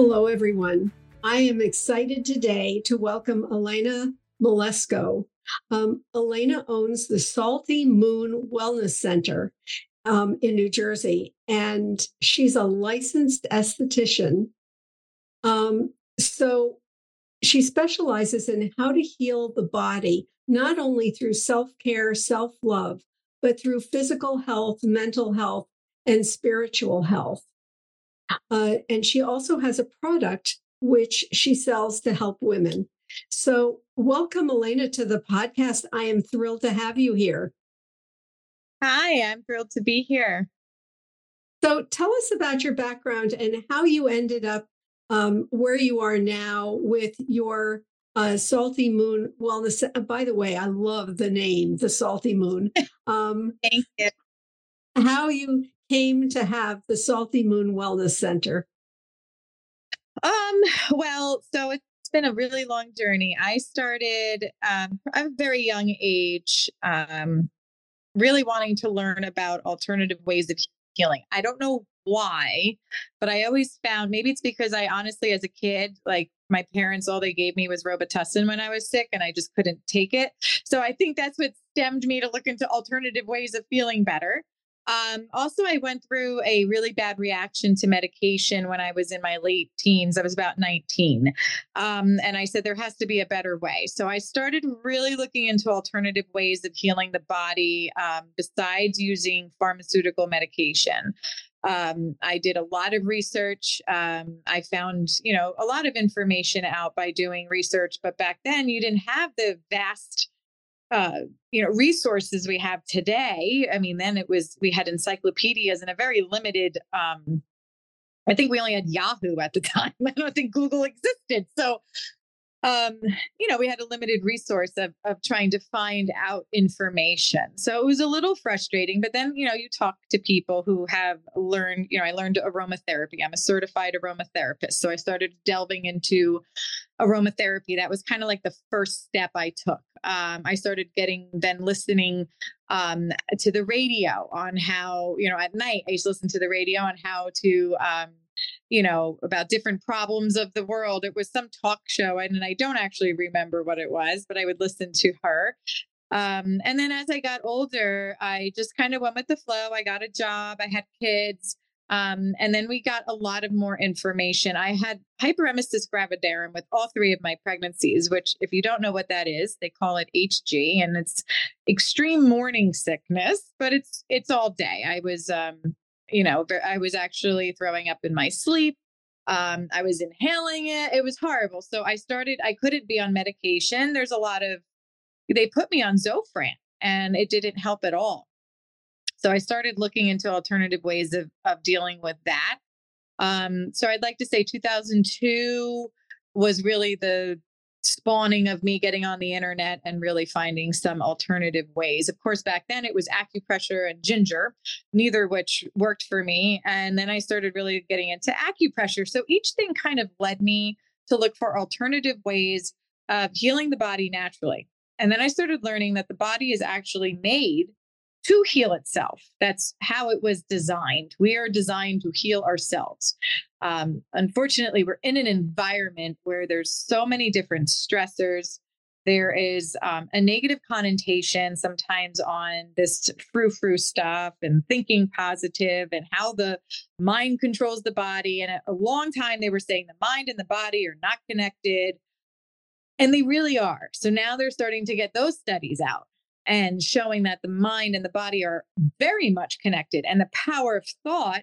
Hello, everyone. I am excited today to welcome Alaina Molesko. Um, Alaina owns the Salty Moon Wellness Center um, in New Jersey, and she's a licensed esthetician. Um, so she specializes in how to heal the body, not only through self care, self love, but through physical health, mental health, and spiritual health. Uh, and she also has a product which she sells to help women. So, welcome, Alaina, to the podcast. I am thrilled to have you here. Hi, I'm thrilled to be here. So, tell us about your background and how you ended up um, where you are now with your uh, Salty Moon Wellness. Uh, by the way, I love the name, the Salty Moon. Um, Thank you. How you came to have the Salty Moon Wellness Center? Um, well, so it's been a really long journey. I started um, at a very young age, um, really wanting to learn about alternative ways of healing. I don't know why, but I always found maybe it's because I honestly, as a kid, like my parents, all they gave me was Robitussin when I was sick and I just couldn't take it. So I think that's what stemmed me to look into alternative ways of feeling better. Um, also, I went through a really bad reaction to medication when I was in my late teens. I was about 19. Um, and I said, there has to be a better way. So I started really looking into alternative ways of healing the body um, besides using pharmaceutical medication. Um, I did a lot of research. Um, I found, you know, a lot of information out by doing research. But back then, you didn't have the vast uh, you know resources we have today i mean then it was we had encyclopedias and a very limited um i think we only had yahoo at the time. I don't think google existed. So um you know we had a limited resource of of trying to find out information. So it was a little frustrating but then you know you talk to people who have learned you know i learned aromatherapy. I'm a certified aromatherapist so i started delving into aromatherapy. That was kind of like the first step i took. Um, I started getting then listening um, to the radio on how, you know, at night I used to listen to the radio on how to, um, you know, about different problems of the world. It was some talk show, and I don't actually remember what it was, but I would listen to her. Um, and then as I got older, I just kind of went with the flow. I got a job, I had kids. Um, and then we got a lot of more information. I had hyperemesis gravidarum with all three of my pregnancies, which, if you don't know what that is, they call it HG, and it's extreme morning sickness, but it's it's all day. I was, um, you know, I was actually throwing up in my sleep. Um, I was inhaling it. It was horrible. So I started. I couldn't be on medication. There's a lot of. They put me on Zofran, and it didn't help at all. So I started looking into alternative ways of, of dealing with that. Um, so I'd like to say 2002 was really the spawning of me getting on the internet and really finding some alternative ways. Of course, back then it was acupressure and ginger, neither which worked for me. And then I started really getting into acupressure. So each thing kind of led me to look for alternative ways of healing the body naturally. And then I started learning that the body is actually made to heal itself. That's how it was designed. We are designed to heal ourselves. Um, unfortunately, we're in an environment where there's so many different stressors. there is um, a negative connotation sometimes on this frou frou stuff and thinking positive and how the mind controls the body. And a long time they were saying the mind and the body are not connected. And they really are. So now they're starting to get those studies out and showing that the mind and the body are very much connected. And the power of thought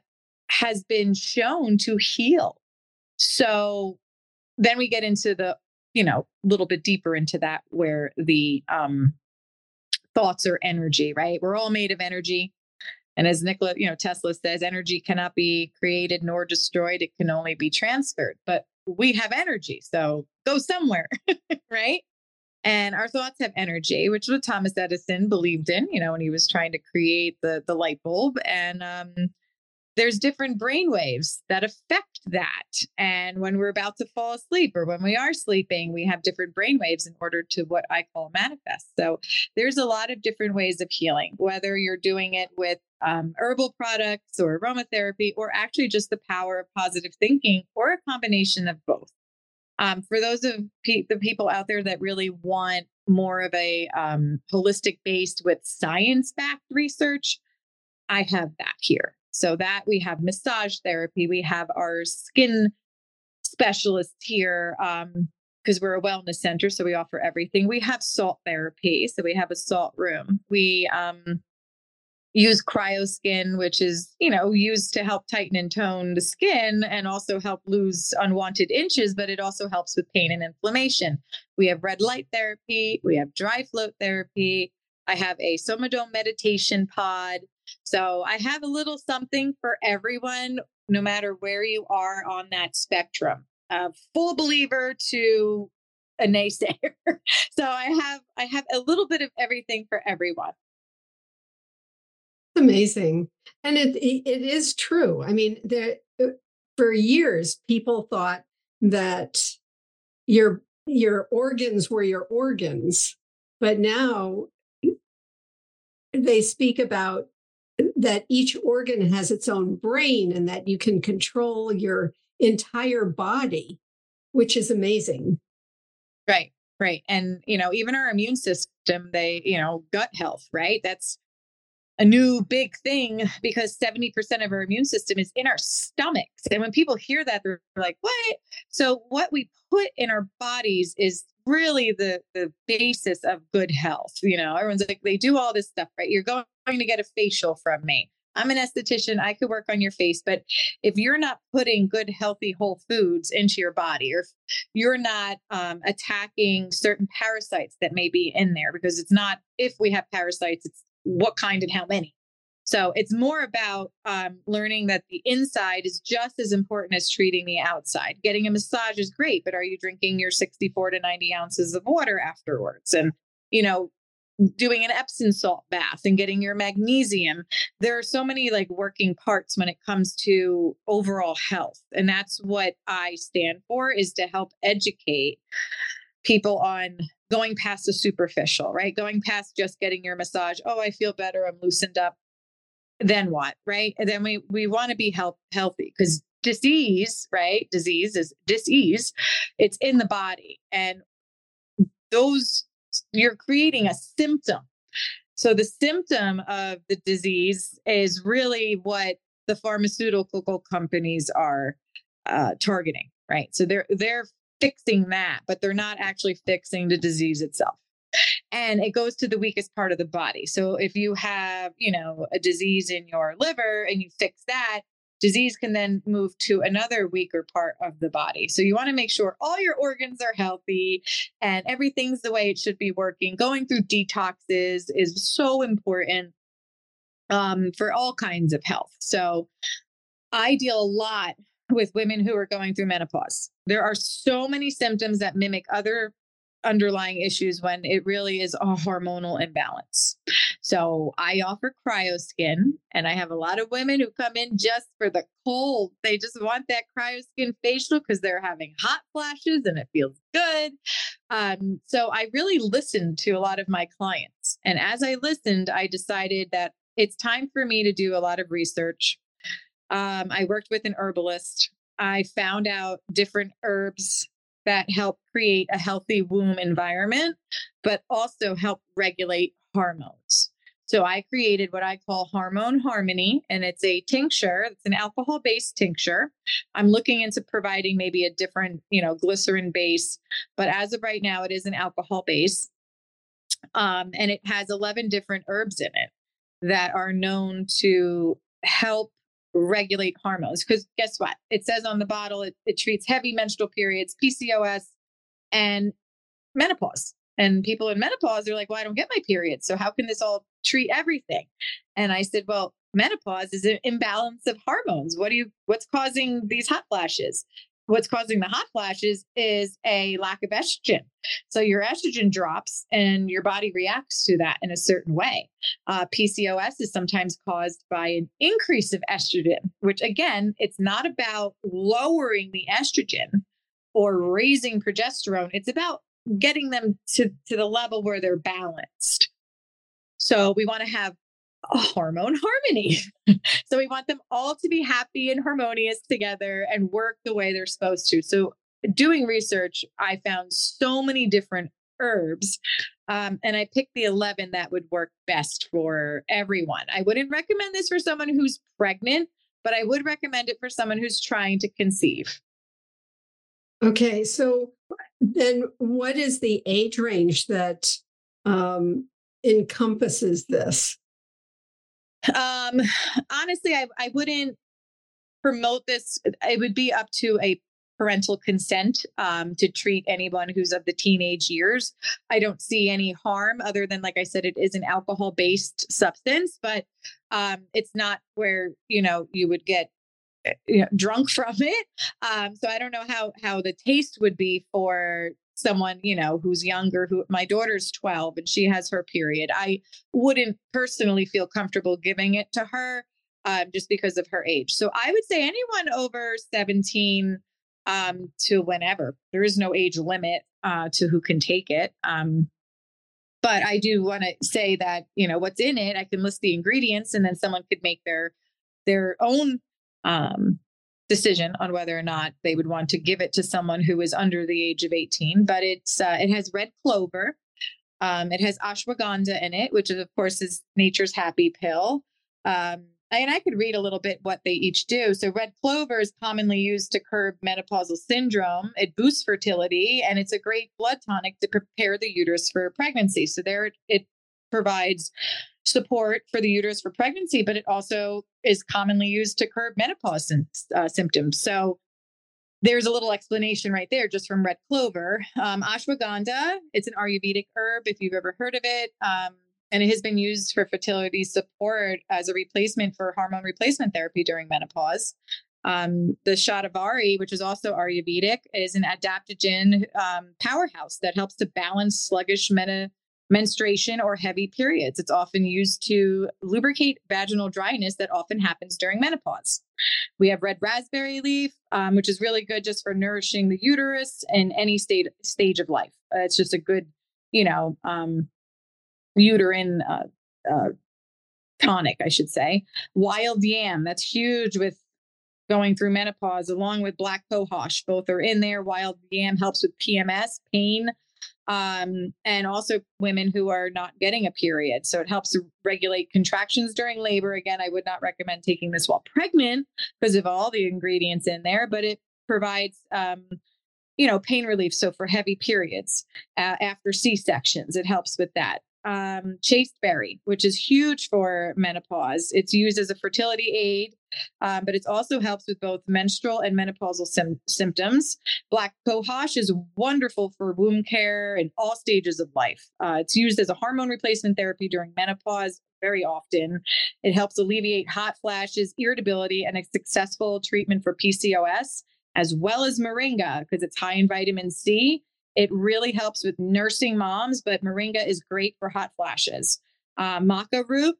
has been shown to heal. So then we get into the, you know, a little bit deeper into that where the um, thoughts are energy, right? We're all made of energy. And as Nikola, you know, Tesla says, energy cannot be created nor destroyed. It can only be transferred. But we have energy. So go somewhere, right? And our thoughts have energy, which is what Thomas Edison believed in, you know, when he was trying to create the the light bulb. And um, there's different brain waves that affect that. And when we're about to fall asleep or when we are sleeping, we have different brain waves in order to what I call manifest. So there's a lot of different ways of healing, whether you're doing it with um, herbal products or aromatherapy, or actually just the power of positive thinking, or a combination of both. Um, for those of pe- the people out there that really want more of a um, holistic based with science backed research, I have that here. So that we have massage therapy, we have our skin specialist here because um, we're a wellness center, so we offer everything. We have salt therapy, so we have a salt room. We um, use cryoskin, which is you know used to help tighten and tone the skin and also help lose unwanted inches, but it also helps with pain and inflammation. We have red light therapy. We have dry float therapy. I have a Somadome meditation pod. So I have a little something for everyone, no matter where you are on that spectrum. A full believer to a naysayer. so I have I have a little bit of everything for everyone. Amazing, and it it is true. I mean, there uh, for years people thought that your your organs were your organs, but now they speak about that each organ has its own brain and that you can control your entire body, which is amazing. Right, right. And, you know, even our immune system, they, you know, gut health, right? That's a new big thing because 70% of our immune system is in our stomachs. And when people hear that, they're like, what? So, what we put in our bodies is really the the basis of good health. You know, everyone's like, they do all this stuff, right? You're going to get a facial from me. I'm an esthetician. I could work on your face, but if you're not putting good, healthy, whole foods into your body, or if you're not um, attacking certain parasites that may be in there, because it's not if we have parasites, it's what kind and how many. So it's more about um, learning that the inside is just as important as treating the outside. Getting a massage is great, but are you drinking your 64 to 90 ounces of water afterwards? And, you know, doing an Epsom salt bath and getting your magnesium. There are so many like working parts when it comes to overall health. And that's what I stand for is to help educate people on going past the superficial, right? Going past just getting your massage. Oh, I feel better. I'm loosened up then what right and then we we want to be health, healthy because disease right disease is disease it's in the body and those you're creating a symptom so the symptom of the disease is really what the pharmaceutical companies are uh, targeting right so they're they're fixing that but they're not actually fixing the disease itself and it goes to the weakest part of the body. So if you have, you know, a disease in your liver and you fix that, disease can then move to another weaker part of the body. So you want to make sure all your organs are healthy and everything's the way it should be working. Going through detoxes is so important um, for all kinds of health. So I deal a lot with women who are going through menopause. There are so many symptoms that mimic other underlying issues when it really is a hormonal imbalance. So I offer cryoskin, and I have a lot of women who come in just for the cold. They just want that cryoskin facial because they're having hot flashes and it feels good. Um, so I really listened to a lot of my clients. And as I listened, I decided that it's time for me to do a lot of research. Um, I worked with an herbalist. I found out different herbs that help create a healthy womb environment, but also help regulate hormones. So I created what I call Hormone Harmony, and it's a tincture. It's an alcohol-based tincture. I'm looking into providing maybe a different, you know, glycerin base, but as of right now, it is an alcohol base, um, and it has 11 different herbs in it that are known to help regulate hormones. Because guess what? It says on the bottle it, it treats heavy menstrual periods, PCOS, and menopause. And people in menopause are like, well, I don't get my period. So how can this all treat everything? And I said, well, menopause is an imbalance of hormones. What do you what's causing these hot flashes? What's causing the hot flashes is a lack of estrogen. So your estrogen drops and your body reacts to that in a certain way. Uh, PCOS is sometimes caused by an increase of estrogen, which again, it's not about lowering the estrogen or raising progesterone. It's about getting them to, to the level where they're balanced. So we want to have hormone harmony. so we want them all to be happy and harmonious together and work the way they're supposed to. So doing research, I found so many different herbs. Um, and I picked the 11 that would work best for everyone. I wouldn't recommend this for someone who's pregnant, but I would recommend it for someone who's trying to conceive. Okay, so then what is the age range that um, encompasses this? Um, honestly, I, I wouldn't promote this. It would be up to a parental consent um, to treat anyone who's of the teenage years. I don't see any harm other than, like I said, it is an alcohol based substance, but um, it's not where, you know, you would get Eh, you know, drunk from it. Um, so I don't know how how the taste would be for someone you know who's younger who my daughter's 12 and she has her period. I wouldn't personally feel comfortable giving it to her um, just because of her age. So i would say anyone over 17 um, to whenever there is no age limit uh, to who can take it um, but i do want to say that you know what's in it i can list the ingredients and then someone could make their their own um, decision on whether or not they would want to give it to someone who is under the age of 18. But it's uh, it has red clover. Um, it has ashwagandha in it, which is, of course is nature's happy pill. Um, and I could read a little bit what they each do. So, red clover is commonly used to curb menopausal syndrome. It boosts fertility, and it's a great blood tonic to prepare the uterus for pregnancy. So, there it provides support for the uterus for pregnancy, but it also is commonly used to curb menopause uh, symptoms. So there's a little explanation right there just from red clover. Um, ashwagandha, it's an Ayurvedic herb if you've ever heard of it. Um, and it has been used for fertility support as a replacement for hormone replacement therapy during menopause. Um, the Shatavari, which is also Ayurvedic, is an adaptogen um, powerhouse that helps to balance sluggish meta menstruation or heavy periods. It's often used to lubricate vaginal dryness that often happens during menopause. We have red raspberry leaf, um, which is really good just for nourishing the uterus in any state stage of life. Uh, it's just a good, you know, um, uterine uh, uh, tonic, I should say. Wild yam, that's huge with going through menopause, along with black cohosh. Both are in there. Wild yam helps with PMS, pain, um, and also women who are not getting a period. So it helps regulate contractions during labor. Again, I would not recommend taking this while pregnant because of all the ingredients in there, but it provides, um, you know, pain relief. So for heavy periods uh, after C sections, it helps with that um, chasteberry, which is huge for menopause. It's used as a fertility aid, um, but it also helps with both menstrual and menopausal sim- symptoms. Black cohosh is wonderful for womb care in all stages of life. Uh, it's used as a hormone replacement therapy during menopause very often. It helps alleviate hot flashes, irritability, and a successful treatment for PCOS, as well as moringa because it's high in vitamin C it really helps with nursing moms, but moringa is great for hot flashes. Uh, maca root,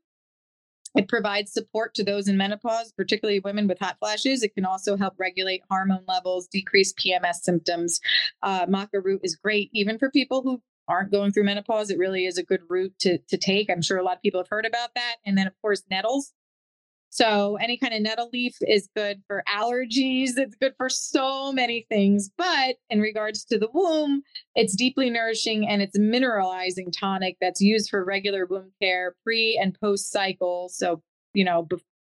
it provides support to those in menopause, particularly women with hot flashes. It can also help regulate hormone levels, decrease PMS symptoms. Uh, maca root is great even for people who aren't going through menopause. It really is a good root to, to take. I'm sure a lot of people have heard about that. And then, of course, nettles. So any kind of nettle leaf is good for allergies. It's good for so many things. But in regards to the womb, it's deeply nourishing and it's mineralizing tonic that's used for regular womb care pre and post cycle. So, you know,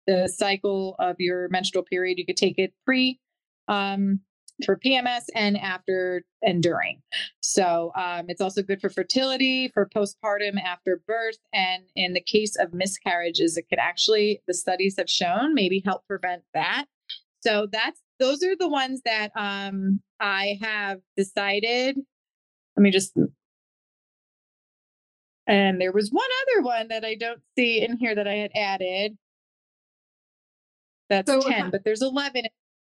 the cycle of your menstrual period, you could take it pre um, for PMS and after and during. So um, it's also good for fertility, for postpartum after birth. And in the case of miscarriages, it could actually, the studies have shown, maybe help prevent that. So that's, those are the ones that um, I have decided. Let me just, and there was one other one that I don't see in here that I had added. That's so, 10, but there's 11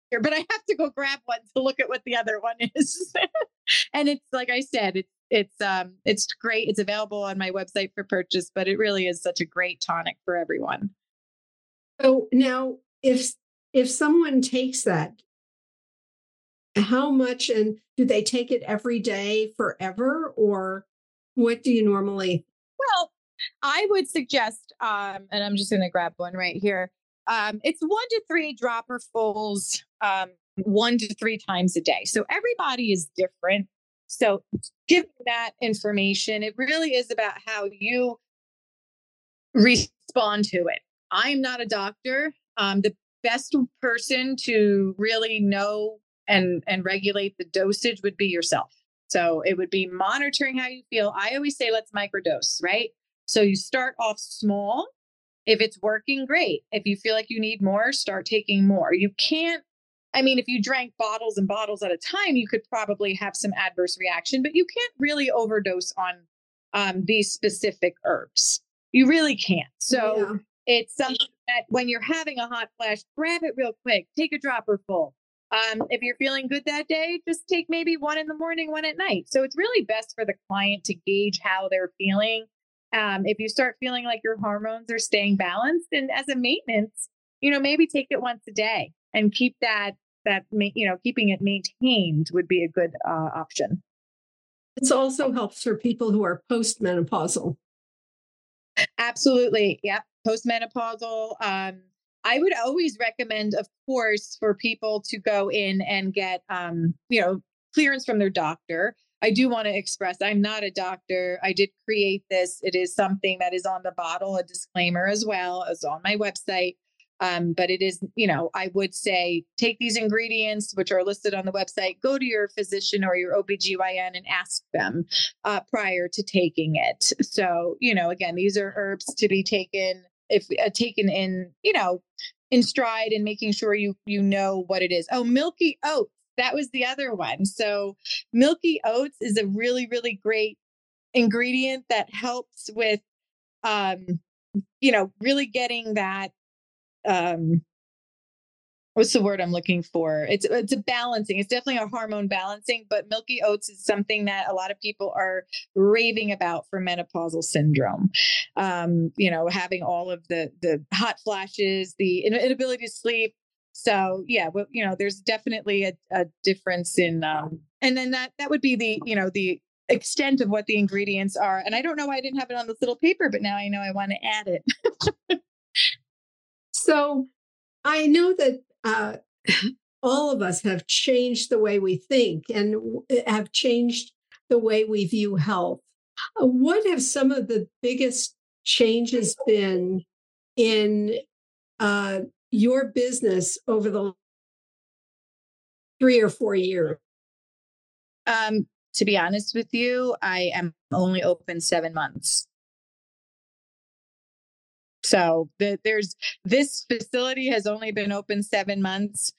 here, but I have to go grab one to look at what the other one is. and it's like I said, it's it's um it's great. It's available on my website for purchase, but it really is such a great tonic for everyone. So now if if someone takes that, how much and do they take it every day forever or what do you normally well i would suggest um and i'm just going to grab one right here um, it's one to three dropperfuls, um, one to three times a day. So everybody is different. So giving that information, it really is about how you respond to it. I'm not a doctor. Um, the best person to really know and and regulate the dosage would be yourself. So it would be monitoring how you feel. I always say let's microdose, right? So you start off small if it's working, great. If you feel like you need more, start taking more. You can't, I mean, if you drank bottles and bottles at a time, you could probably have some adverse reaction, but you can't really overdose on um, these specific herbs. You really can't. So yeah. it's something that when you're having a hot flash, grab it real quick, take a dropper full. Um, if you're feeling good that day, just take maybe one in the morning, one at night. So it's really best for the client to gauge how they're feeling um, if you start feeling like your hormones are staying balanced, and as a maintenance, you know, maybe take it once a day and keep that that you know keeping it maintained would be a good uh, option. It also helps for people who are postmenopausal. Absolutely, yep. Postmenopausal. Um, I would always recommend, of course, for people to go in and get, um, you know, clearance from their doctor. I do want to express I'm not a doctor. I did create this. It is something that is on the bottle, a disclaimer as well as on my website. Um, but it is, you know, I would say take these ingredients, which are listed on the website, go to your physician or your OBGYN and ask them uh, prior to taking it. So, you know, again, these are herbs to be taken if uh, taken in, you know, in stride and making sure you you know what it is. Oh, milky oat that was the other one. So, milky oats is a really, really great ingredient that helps with, um, you know, really getting that. Um, what's the word I'm looking for? It's it's a balancing. It's definitely a hormone balancing, but milky oats is something that a lot of people are raving about for menopausal syndrome. Um, you know, having all of the the hot flashes, the inability to sleep, so yeah, well, you know, there's definitely a, a difference in, um, and then that that would be the you know the extent of what the ingredients are. And I don't know why I didn't have it on this little paper, but now I know I want to add it. so I know that uh, all of us have changed the way we think and have changed the way we view health. Uh, what have some of the biggest changes been in uh, your business over the three or four years? Um, to be honest with you, I am only open seven months. So the, there's this facility has only been open seven months.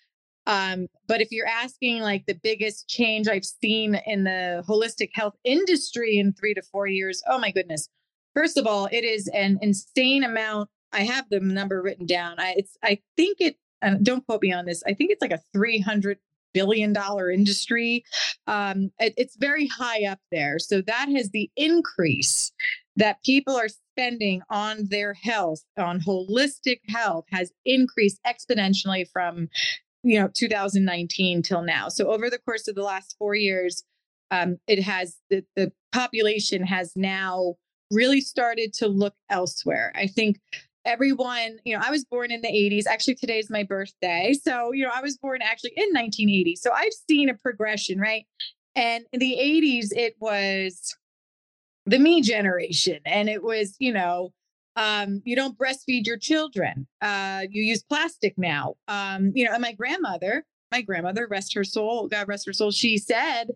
Um, but if you're asking like the biggest change I've seen in the holistic health industry in three to four years, oh my goodness. First of all, it is an insane amount I have the number written down. I it's I think it and don't quote me on this. I think it's like a 300 billion dollar industry. Um, it, it's very high up there. So that has the increase that people are spending on their health, on holistic health, has increased exponentially from you know 2019 till now. So over the course of the last four years, um, it has the, the population has now really started to look elsewhere. I think everyone, you know, I was born in the 80s. Actually, today's my birthday. So, you know, I was born actually in 1980. So I've seen a progression, right? And in the 80s, it was the me generation. And it was, you know, um, you don't breastfeed your children. Uh, you use plastic now. Um, you know, and my grandmother, my grandmother, rest her soul, God rest her soul, she said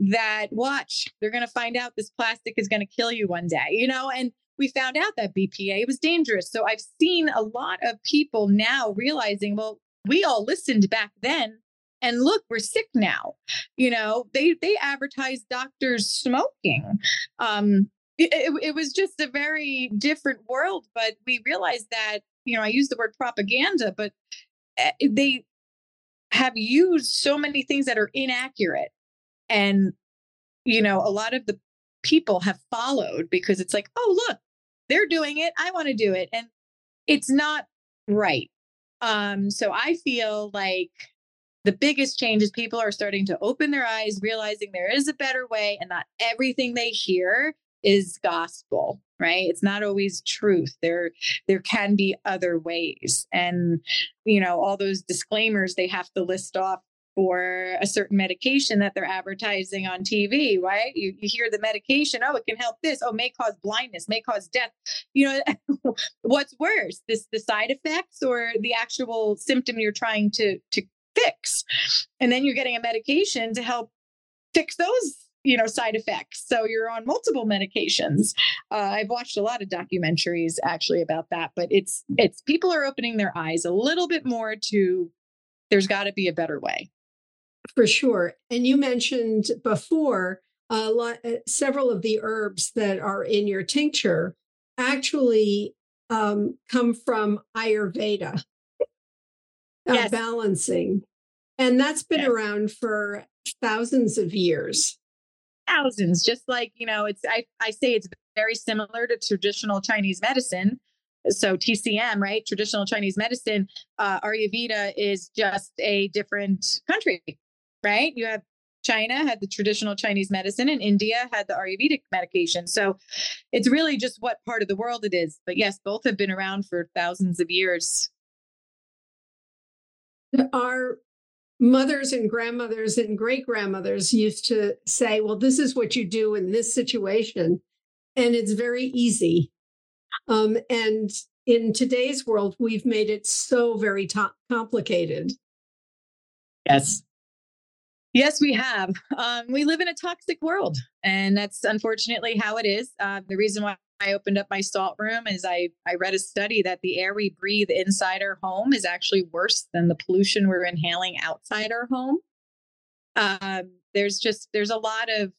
that watch, they're going to find out this plastic is going to kill you one day, you know, and we found out that BPA was dangerous. So I've seen a lot of people now realizing, well, we all listened back then and look we're sick now. You know they they advertise doctors smoking. Um it, it, it, was just a very different world but we realized that you know i use the word propaganda but eh, they have used so many things that are inaccurate. And you know a lot of the people have followed because it's like oh look they're doing it i want to do it and it's not right. Um so i feel like the biggest change is people are starting to open their eyes, realizing there is a better way and not everything they hear is gospel right? It's not always truth. There there can be other ways and you know all those disclaimers they have to list off for a certain medication that they're advertising on TV, right? You, you hear the medication, oh, it can help this, oh, may cause blindness, may cause death. You know, what's worse, this the side effects or the actual symptom you're trying to to fix. And then you're getting a medication to help fix those you know side effects so you're on multiple medications uh, i've watched a lot of documentaries actually about that but it's it's people are opening their eyes a little bit more to there's got to be a better way for sure and you mentioned before a lot uh, several of the herbs that are in your tincture actually um, come from ayurveda uh, balancing. And that's been yes. around for thousands of years. Thousands, just like, you know, it's, I, I say it's very similar to traditional Chinese medicine. So TCM, right? Traditional Chinese medicine, uh, Ayurveda is just a different country, right? You have China had the traditional Chinese medicine and India had the Ayurvedic medication. So it's really just what part of the world it is. But yes, both have been around for thousands of years our mothers and grandmothers and great grandmothers used to say, well, this is what you do in this situation. And it's very easy. Um, and in today's world, we've made it so very to- complicated. Yes. Yes, we have. Um, we live in a toxic world, and that's unfortunately how it is. Uh, the reason why I opened up my salt room is I, I read a study that the air we breathe inside our home is actually worse than the pollution we're inhaling outside our home. Um, there's just there's a lot of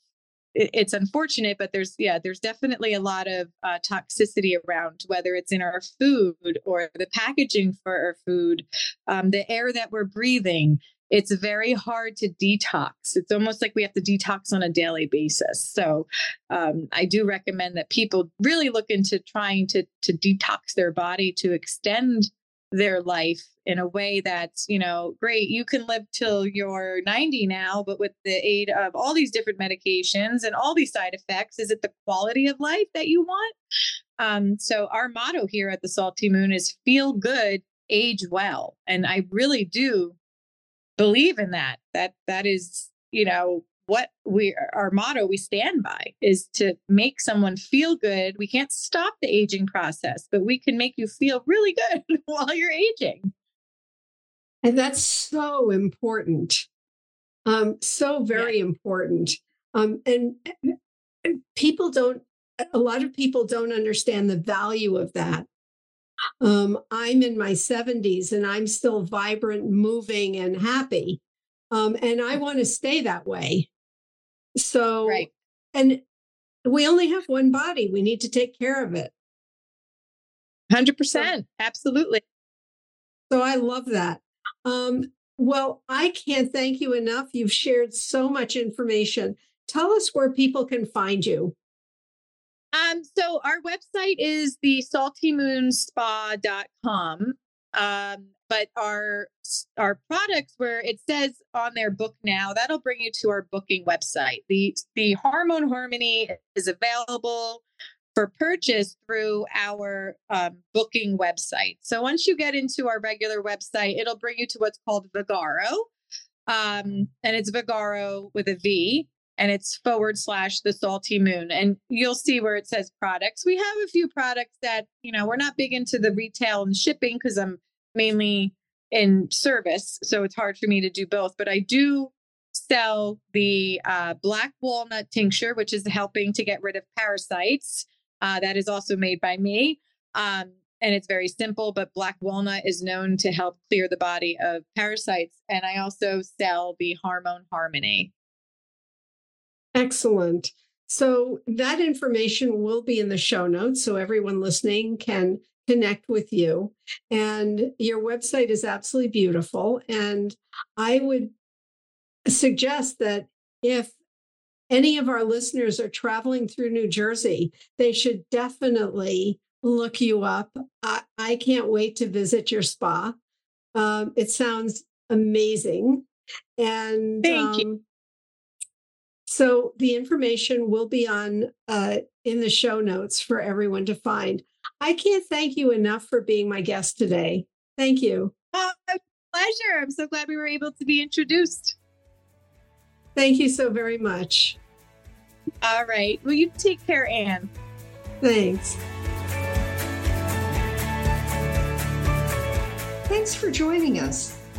it's unfortunate, but there's yeah, there's definitely a lot of uh, toxicity around, whether it's in our food or the packaging for our food, um, the air that we're breathing it's very hard to detox. It's almost like we have to detox on a daily basis. So um, I do recommend that people really look into trying to to detox their body to extend their life in a way that's you know great you can live till you're 90 now but with the aid of all these different medications and all these side effects is it the quality of life that you want um, so our motto here at the salty moon is feel good age well and i really do believe in that. That that is you know what we our motto we stand by is to make someone feel good. We can't stop the aging process but we can make you feel really good while you're aging. And that's so important. Um so very yeah. important. Um and people don't a lot of people don't understand the value of that um, I'm in my 70s and I'm still vibrant, moving, and happy. Um, and I want to stay that way. So, right. and we only have one body. We need to take care of it. 100%. So, Absolutely. So I love that. Um, well, I can't thank you enough. You've shared so much information. Tell us where people can find you. Um, so our website is the saltymoonspa.com. Um, but our our products where it says on their book now, that'll bring you to our booking website. The the hormone harmony is available for purchase through our um, booking website. So once you get into our regular website, it'll bring you to what's called Vagaro. Um, and it's Vagaro with a V and it's forward slash the salty moon. And you'll see where it says products. We have a few products that, you know, we're not big into the retail and shipping because I'm mainly in service. So it's hard for me to do both, but I do sell the uh, black walnut tincture, which is helping to get rid of parasites. Uh, that is also made by me. Um, and it's very simple, but black walnut is known to help clear the body of parasites. And I also sell the Hormone Harmony. Excellent. So that information will be in the show notes so everyone listening can connect with you. And your website is absolutely beautiful. And I would suggest that if any of our listeners are traveling through New Jersey, they should definitely look you up. I, I can't wait to visit your spa. Um, it sounds amazing. And thank um, you. So the information will be on uh, in the show notes for everyone to find. I can't thank you enough for being my guest today. Thank you. Oh, pleasure. I'm so glad we were able to be introduced. Thank you so very much. All right. Well, you take care, Anne. Thanks. Thanks for joining us.